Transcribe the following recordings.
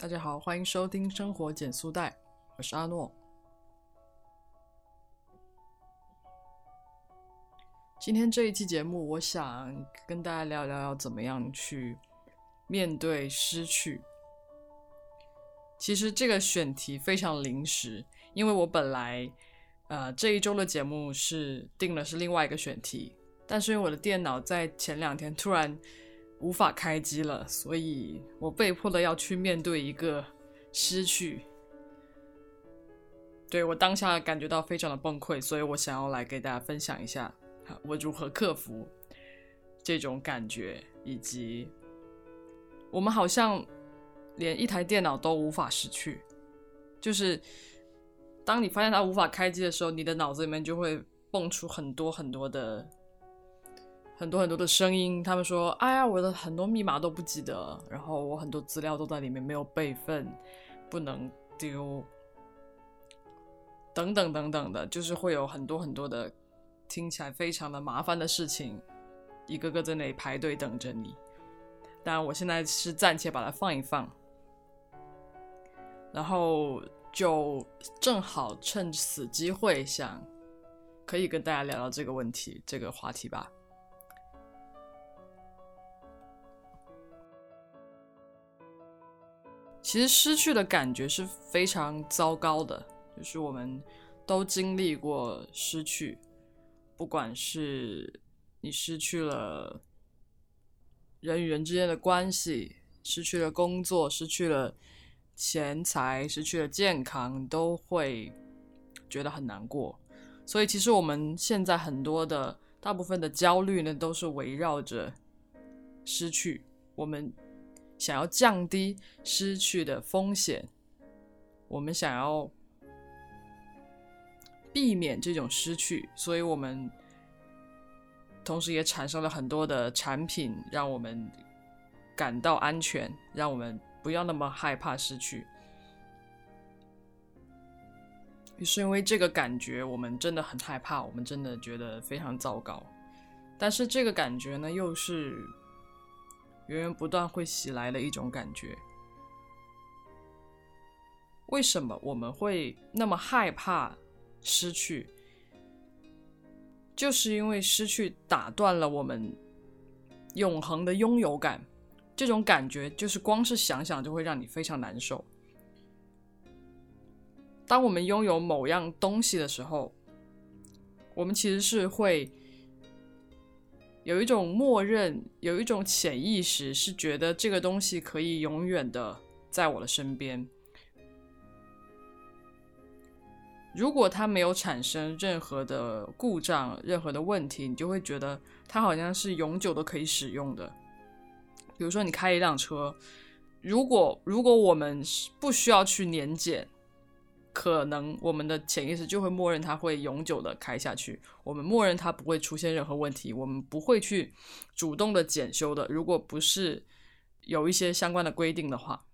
大家好，欢迎收听《生活减速带》，我是阿诺。今天这一期节目，我想跟大家聊聊要怎么样去面对失去。其实这个选题非常临时，因为我本来呃这一周的节目是定的是另外一个选题，但是因为我的电脑在前两天突然。无法开机了，所以我被迫的要去面对一个失去。对我当下感觉到非常的崩溃，所以我想要来给大家分享一下，我如何克服这种感觉，以及我们好像连一台电脑都无法失去。就是当你发现它无法开机的时候，你的脑子里面就会蹦出很多很多的。很多很多的声音，他们说：“哎呀，我的很多密码都不记得，然后我很多资料都在里面没有备份，不能丢，等等等等的，就是会有很多很多的听起来非常的麻烦的事情，一个个在那里排队等着你。当然，我现在是暂且把它放一放，然后就正好趁此机会想可以跟大家聊聊这个问题，这个话题吧。”其实失去的感觉是非常糟糕的，就是我们都经历过失去，不管是你失去了人与人之间的关系，失去了工作，失去了钱财，失去了健康，都会觉得很难过。所以，其实我们现在很多的大部分的焦虑呢，都是围绕着失去我们。想要降低失去的风险，我们想要避免这种失去，所以我们同时也产生了很多的产品，让我们感到安全，让我们不要那么害怕失去。也是因为这个感觉，我们真的很害怕，我们真的觉得非常糟糕。但是这个感觉呢，又是。源源不断会袭来的一种感觉。为什么我们会那么害怕失去？就是因为失去打断了我们永恒的拥有感。这种感觉就是光是想想就会让你非常难受。当我们拥有某样东西的时候，我们其实是会。有一种默认，有一种潜意识是觉得这个东西可以永远的在我的身边。如果它没有产生任何的故障、任何的问题，你就会觉得它好像是永久都可以使用的。比如说，你开一辆车，如果如果我们不需要去年检。可能我们的潜意识就会默认它会永久的开下去，我们默认它不会出现任何问题，我们不会去主动的检修的。如果不是有一些相关的规定的话，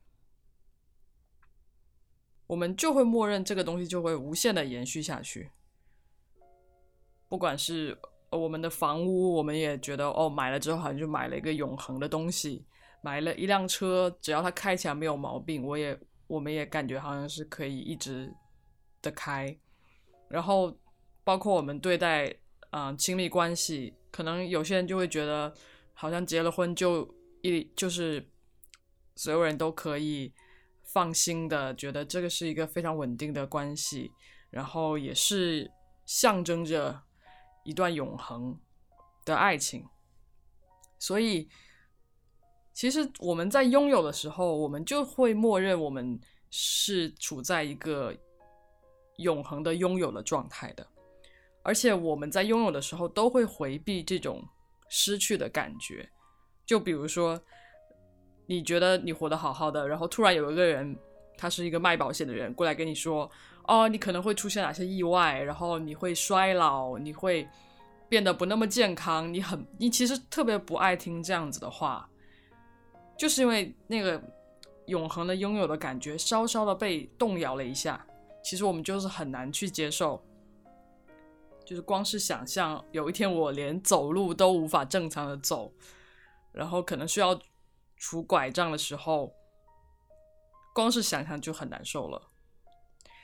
我们就会默认这个东西就会无限的延续下去。不管是我们的房屋，我们也觉得哦，买了之后好像就买了一个永恒的东西；买了一辆车，只要它开起来没有毛病，我也。我们也感觉好像是可以一直的开，然后包括我们对待嗯亲密关系，可能有些人就会觉得好像结了婚就一就是所有人都可以放心的觉得这个是一个非常稳定的关系，然后也是象征着一段永恒的爱情，所以。其实我们在拥有的时候，我们就会默认我们是处在一个永恒的拥有的状态的，而且我们在拥有的时候都会回避这种失去的感觉。就比如说，你觉得你活得好好的，然后突然有一个人，他是一个卖保险的人，过来跟你说：“哦，你可能会出现哪些意外，然后你会衰老，你会变得不那么健康。”你很，你其实特别不爱听这样子的话。就是因为那个永恒的拥有的感觉稍稍的被动摇了一下，其实我们就是很难去接受。就是光是想象有一天我连走路都无法正常的走，然后可能需要拄拐杖的时候，光是想象就很难受了。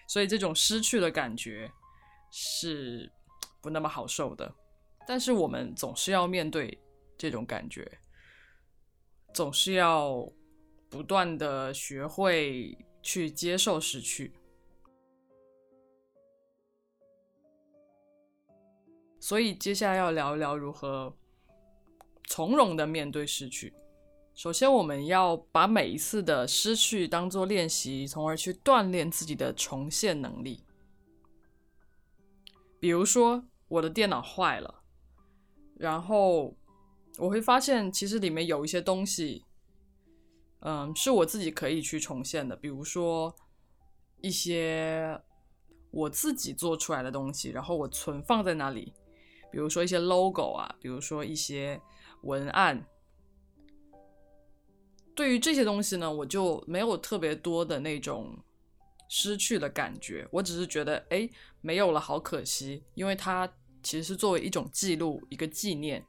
所以这种失去的感觉是不那么好受的。但是我们总是要面对这种感觉，总是要不断的学会去接受失去。所以接下来要聊一聊如何从容的面对失去。首先，我们要把每一次的失去当做练习，从而去锻炼自己的重现能力。比如说，我的电脑坏了，然后我会发现其实里面有一些东西，嗯，是我自己可以去重现的。比如说一些我自己做出来的东西，然后我存放在那里。比如说一些 logo 啊，比如说一些文案，对于这些东西呢，我就没有特别多的那种失去的感觉。我只是觉得，哎，没有了，好可惜，因为它其实是作为一种记录，一个纪念。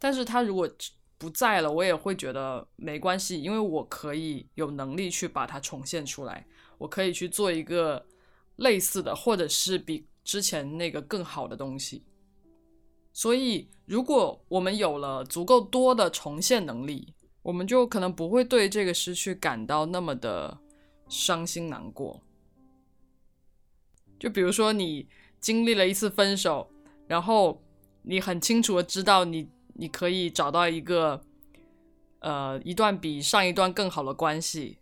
但是他如果不在了，我也会觉得没关系，因为我可以有能力去把它重现出来，我可以去做一个类似的，或者是比之前那个更好的东西。所以，如果我们有了足够多的重现能力，我们就可能不会对这个失去感到那么的伤心难过。就比如说，你经历了一次分手，然后你很清楚的知道你你可以找到一个呃一段比上一段更好的关系，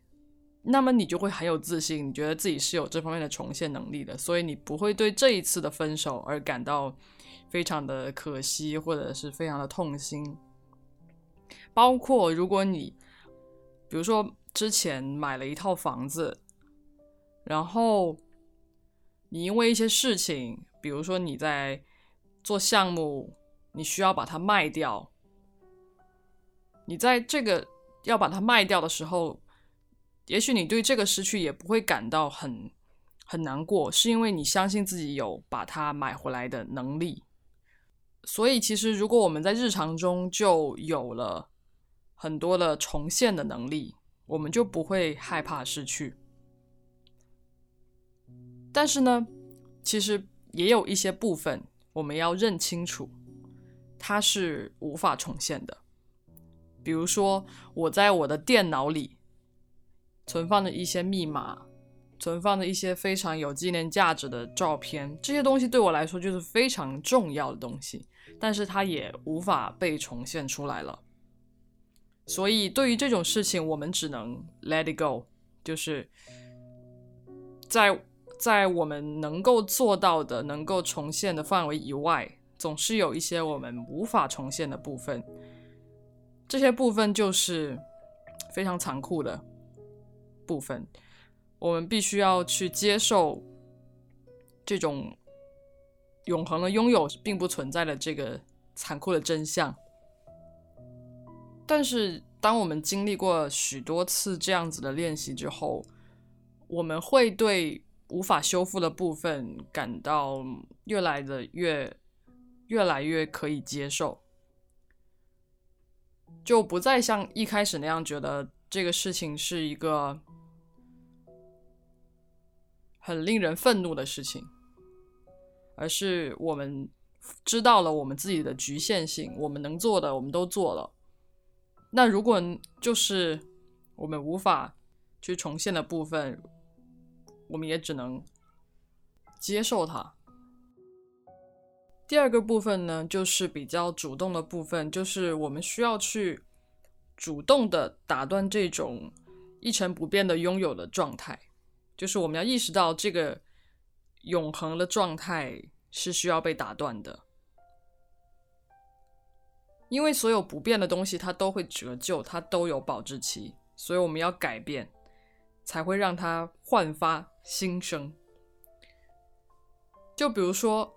那么你就会很有自信，你觉得自己是有这方面的重现能力的，所以你不会对这一次的分手而感到。非常的可惜，或者是非常的痛心。包括如果你，比如说之前买了一套房子，然后你因为一些事情，比如说你在做项目，你需要把它卖掉，你在这个要把它卖掉的时候，也许你对这个失去也不会感到很很难过，是因为你相信自己有把它买回来的能力。所以，其实如果我们在日常中就有了很多的重现的能力，我们就不会害怕失去。但是呢，其实也有一些部分我们要认清楚，它是无法重现的。比如说，我在我的电脑里存放的一些密码，存放的一些非常有纪念价值的照片，这些东西对我来说就是非常重要的东西。但是它也无法被重现出来了，所以对于这种事情，我们只能 let it go，就是在在我们能够做到的、能够重现的范围以外，总是有一些我们无法重现的部分。这些部分就是非常残酷的部分，我们必须要去接受这种。永恒的拥有并不存在的这个残酷的真相，但是当我们经历过许多次这样子的练习之后，我们会对无法修复的部分感到越来的越越来越可以接受，就不再像一开始那样觉得这个事情是一个很令人愤怒的事情。而是我们知道了我们自己的局限性，我们能做的我们都做了。那如果就是我们无法去重现的部分，我们也只能接受它。第二个部分呢，就是比较主动的部分，就是我们需要去主动的打断这种一成不变的拥有的状态，就是我们要意识到这个。永恒的状态是需要被打断的，因为所有不变的东西它都会折旧，它都有保质期，所以我们要改变，才会让它焕发新生。就比如说，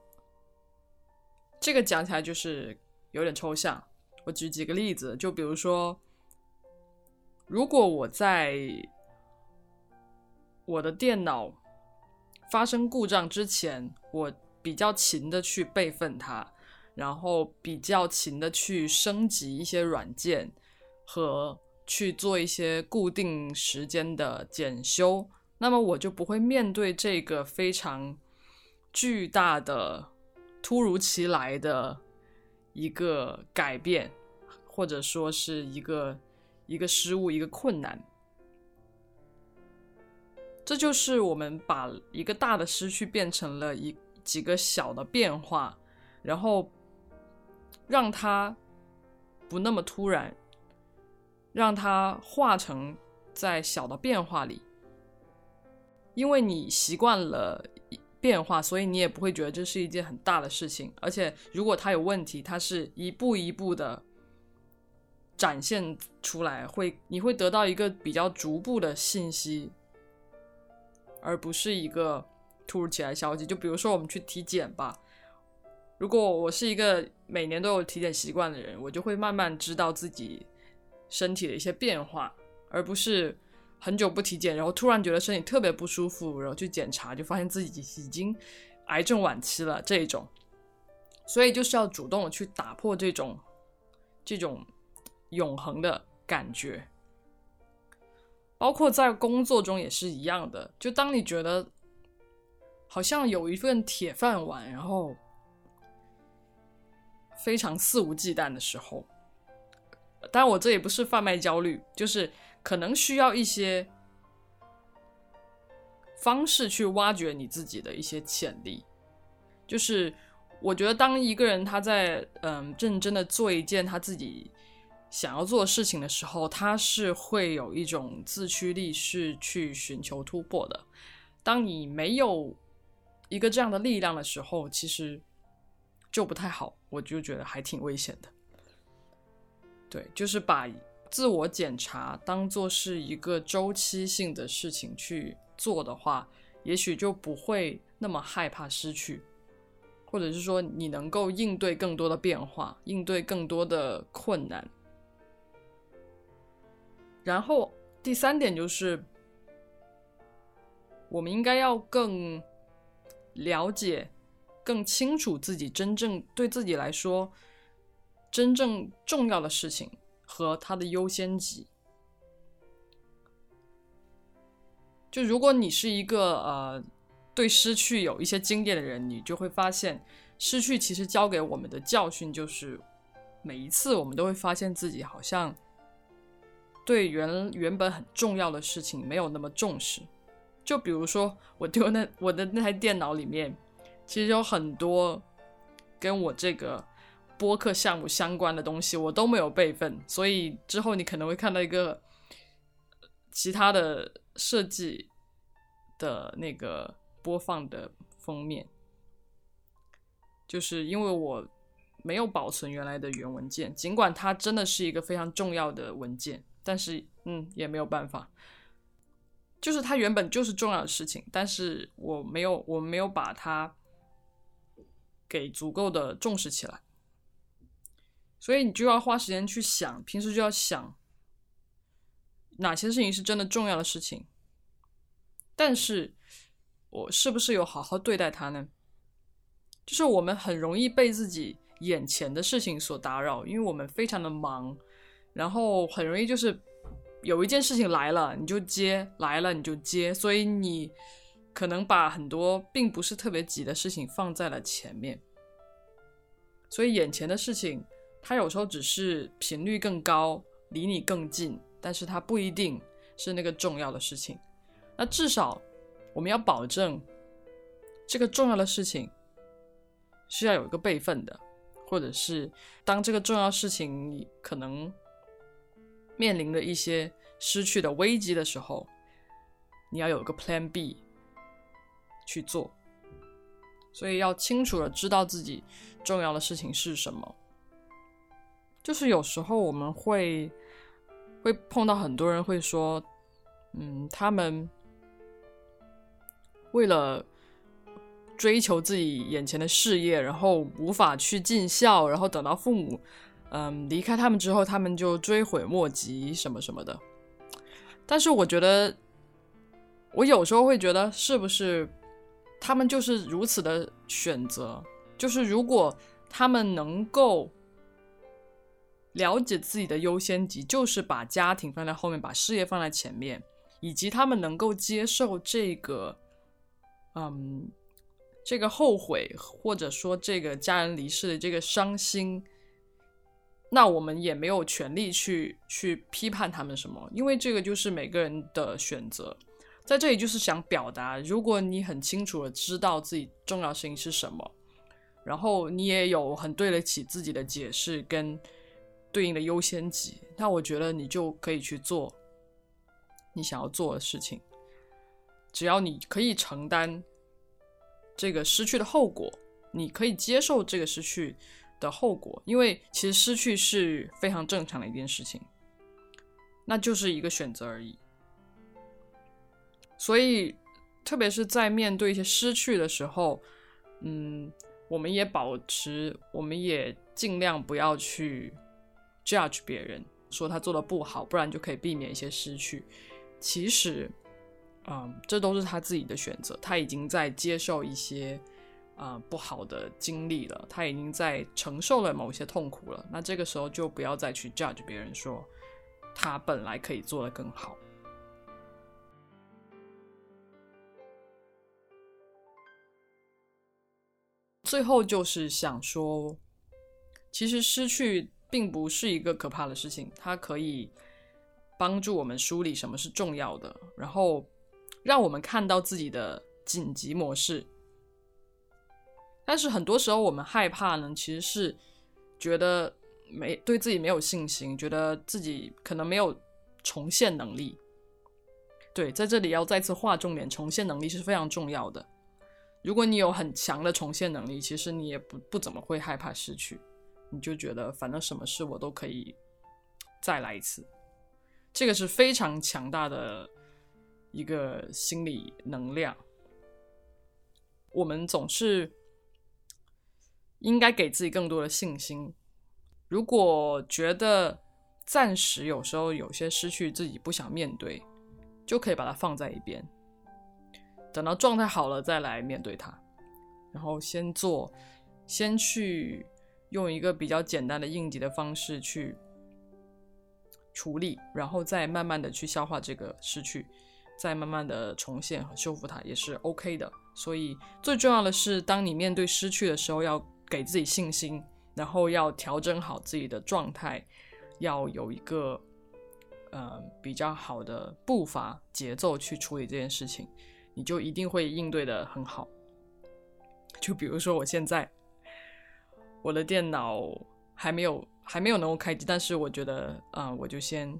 这个讲起来就是有点抽象，我举几个例子，就比如说，如果我在我的电脑。发生故障之前，我比较勤的去备份它，然后比较勤的去升级一些软件和去做一些固定时间的检修，那么我就不会面对这个非常巨大的、突如其来的一个改变，或者说是一个一个失误、一个困难。这就是我们把一个大的失去变成了一几个小的变化，然后让它不那么突然。让它化成在小的变化里，因为你习惯了变化，所以你也不会觉得这是一件很大的事情。而且，如果它有问题，它是一步一步的展现出来，会你会得到一个比较逐步的信息，而不是一个突如其来消息。就比如说，我们去体检吧。如果我是一个每年都有体检习惯的人，我就会慢慢知道自己。身体的一些变化，而不是很久不体检，然后突然觉得身体特别不舒服，然后去检查，就发现自己已经癌症晚期了这一种。所以就是要主动的去打破这种这种永恒的感觉，包括在工作中也是一样的。就当你觉得好像有一份铁饭碗，然后非常肆无忌惮的时候。当然，我这也不是贩卖焦虑，就是可能需要一些方式去挖掘你自己的一些潜力。就是我觉得，当一个人他在嗯认真的做一件他自己想要做的事情的时候，他是会有一种自驱力，是去寻求突破的。当你没有一个这样的力量的时候，其实就不太好，我就觉得还挺危险的。对，就是把自我检查当做是一个周期性的事情去做的话，也许就不会那么害怕失去，或者是说你能够应对更多的变化，应对更多的困难。然后第三点就是，我们应该要更了解、更清楚自己真正对自己来说。真正重要的事情和它的优先级。就如果你是一个呃对失去有一些经验的人，你就会发现，失去其实教给我们的教训就是，每一次我们都会发现自己好像对原原本很重要的事情没有那么重视。就比如说我丢那我的那台电脑里面，其实有很多跟我这个。播客项目相关的东西我都没有备份，所以之后你可能会看到一个其他的设计的那个播放的封面，就是因为我没有保存原来的原文件，尽管它真的是一个非常重要的文件，但是嗯也没有办法，就是它原本就是重要的事情，但是我没有我没有把它给足够的重视起来。所以你就要花时间去想，平时就要想哪些事情是真的重要的事情。但是，我是不是有好好对待它呢？就是我们很容易被自己眼前的事情所打扰，因为我们非常的忙，然后很容易就是有一件事情来了你就接，来了你就接，所以你可能把很多并不是特别急的事情放在了前面，所以眼前的事情。它有时候只是频率更高，离你更近，但是它不一定是那个重要的事情。那至少我们要保证这个重要的事情是要有一个备份的，或者是当这个重要事情可能面临着一些失去的危机的时候，你要有一个 Plan B 去做。所以要清楚的知道自己重要的事情是什么。就是有时候我们会会碰到很多人会说，嗯，他们为了追求自己眼前的事业，然后无法去尽孝，然后等到父母嗯离开他们之后，他们就追悔莫及什么什么的。但是我觉得，我有时候会觉得，是不是他们就是如此的选择？就是如果他们能够。了解自己的优先级，就是把家庭放在后面，把事业放在前面，以及他们能够接受这个，嗯，这个后悔，或者说这个家人离世的这个伤心，那我们也没有权利去去批判他们什么，因为这个就是每个人的选择。在这里就是想表达，如果你很清楚的知道自己重要事情是什么，然后你也有很对得起自己的解释跟。对应的优先级，那我觉得你就可以去做你想要做的事情。只要你可以承担这个失去的后果，你可以接受这个失去的后果，因为其实失去是非常正常的一件事情，那就是一个选择而已。所以，特别是在面对一些失去的时候，嗯，我们也保持，我们也尽量不要去。Judge 别人说他做的不好，不然就可以避免一些失去。其实，嗯，这都是他自己的选择。他已经在接受一些啊不好的经历了，他已经在承受了某些痛苦了。那这个时候就不要再去 judge 别人，说他本来可以做得更好。最后就是想说，其实失去。并不是一个可怕的事情，它可以帮助我们梳理什么是重要的，然后让我们看到自己的紧急模式。但是很多时候我们害怕呢，其实是觉得没对自己没有信心，觉得自己可能没有重现能力。对，在这里要再次划重点，重现能力是非常重要的。如果你有很强的重现能力，其实你也不不怎么会害怕失去。你就觉得反正什么事我都可以再来一次，这个是非常强大的一个心理能量。我们总是应该给自己更多的信心。如果觉得暂时有时候有些失去自己不想面对，就可以把它放在一边，等到状态好了再来面对它。然后先做，先去。用一个比较简单的应急的方式去处理，然后再慢慢的去消化这个失去，再慢慢的重现和修复它也是 OK 的。所以最重要的是，当你面对失去的时候，要给自己信心，然后要调整好自己的状态，要有一个呃比较好的步伐节奏去处理这件事情，你就一定会应对的很好。就比如说我现在。我的电脑还没有还没有能够开机，但是我觉得，啊，我就先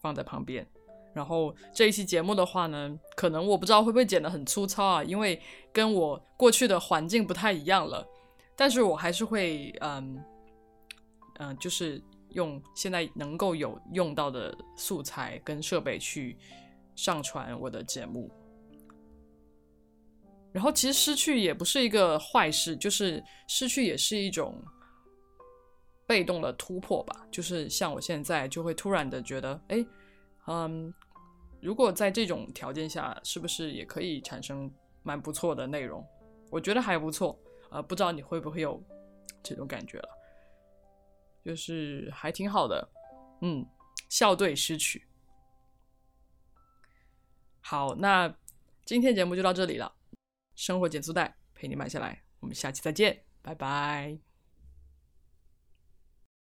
放在旁边。然后这一期节目的话呢，可能我不知道会不会剪得很粗糙啊，因为跟我过去的环境不太一样了。但是我还是会，嗯嗯，就是用现在能够有用到的素材跟设备去上传我的节目。然后其实失去也不是一个坏事，就是失去也是一种被动的突破吧。就是像我现在就会突然的觉得，哎，嗯，如果在这种条件下，是不是也可以产生蛮不错的内容？我觉得还不错，呃，不知道你会不会有这种感觉了，就是还挺好的，嗯，笑对失去。好，那今天节目就到这里了。生活减速带陪你慢下来，我们下期再见，拜拜。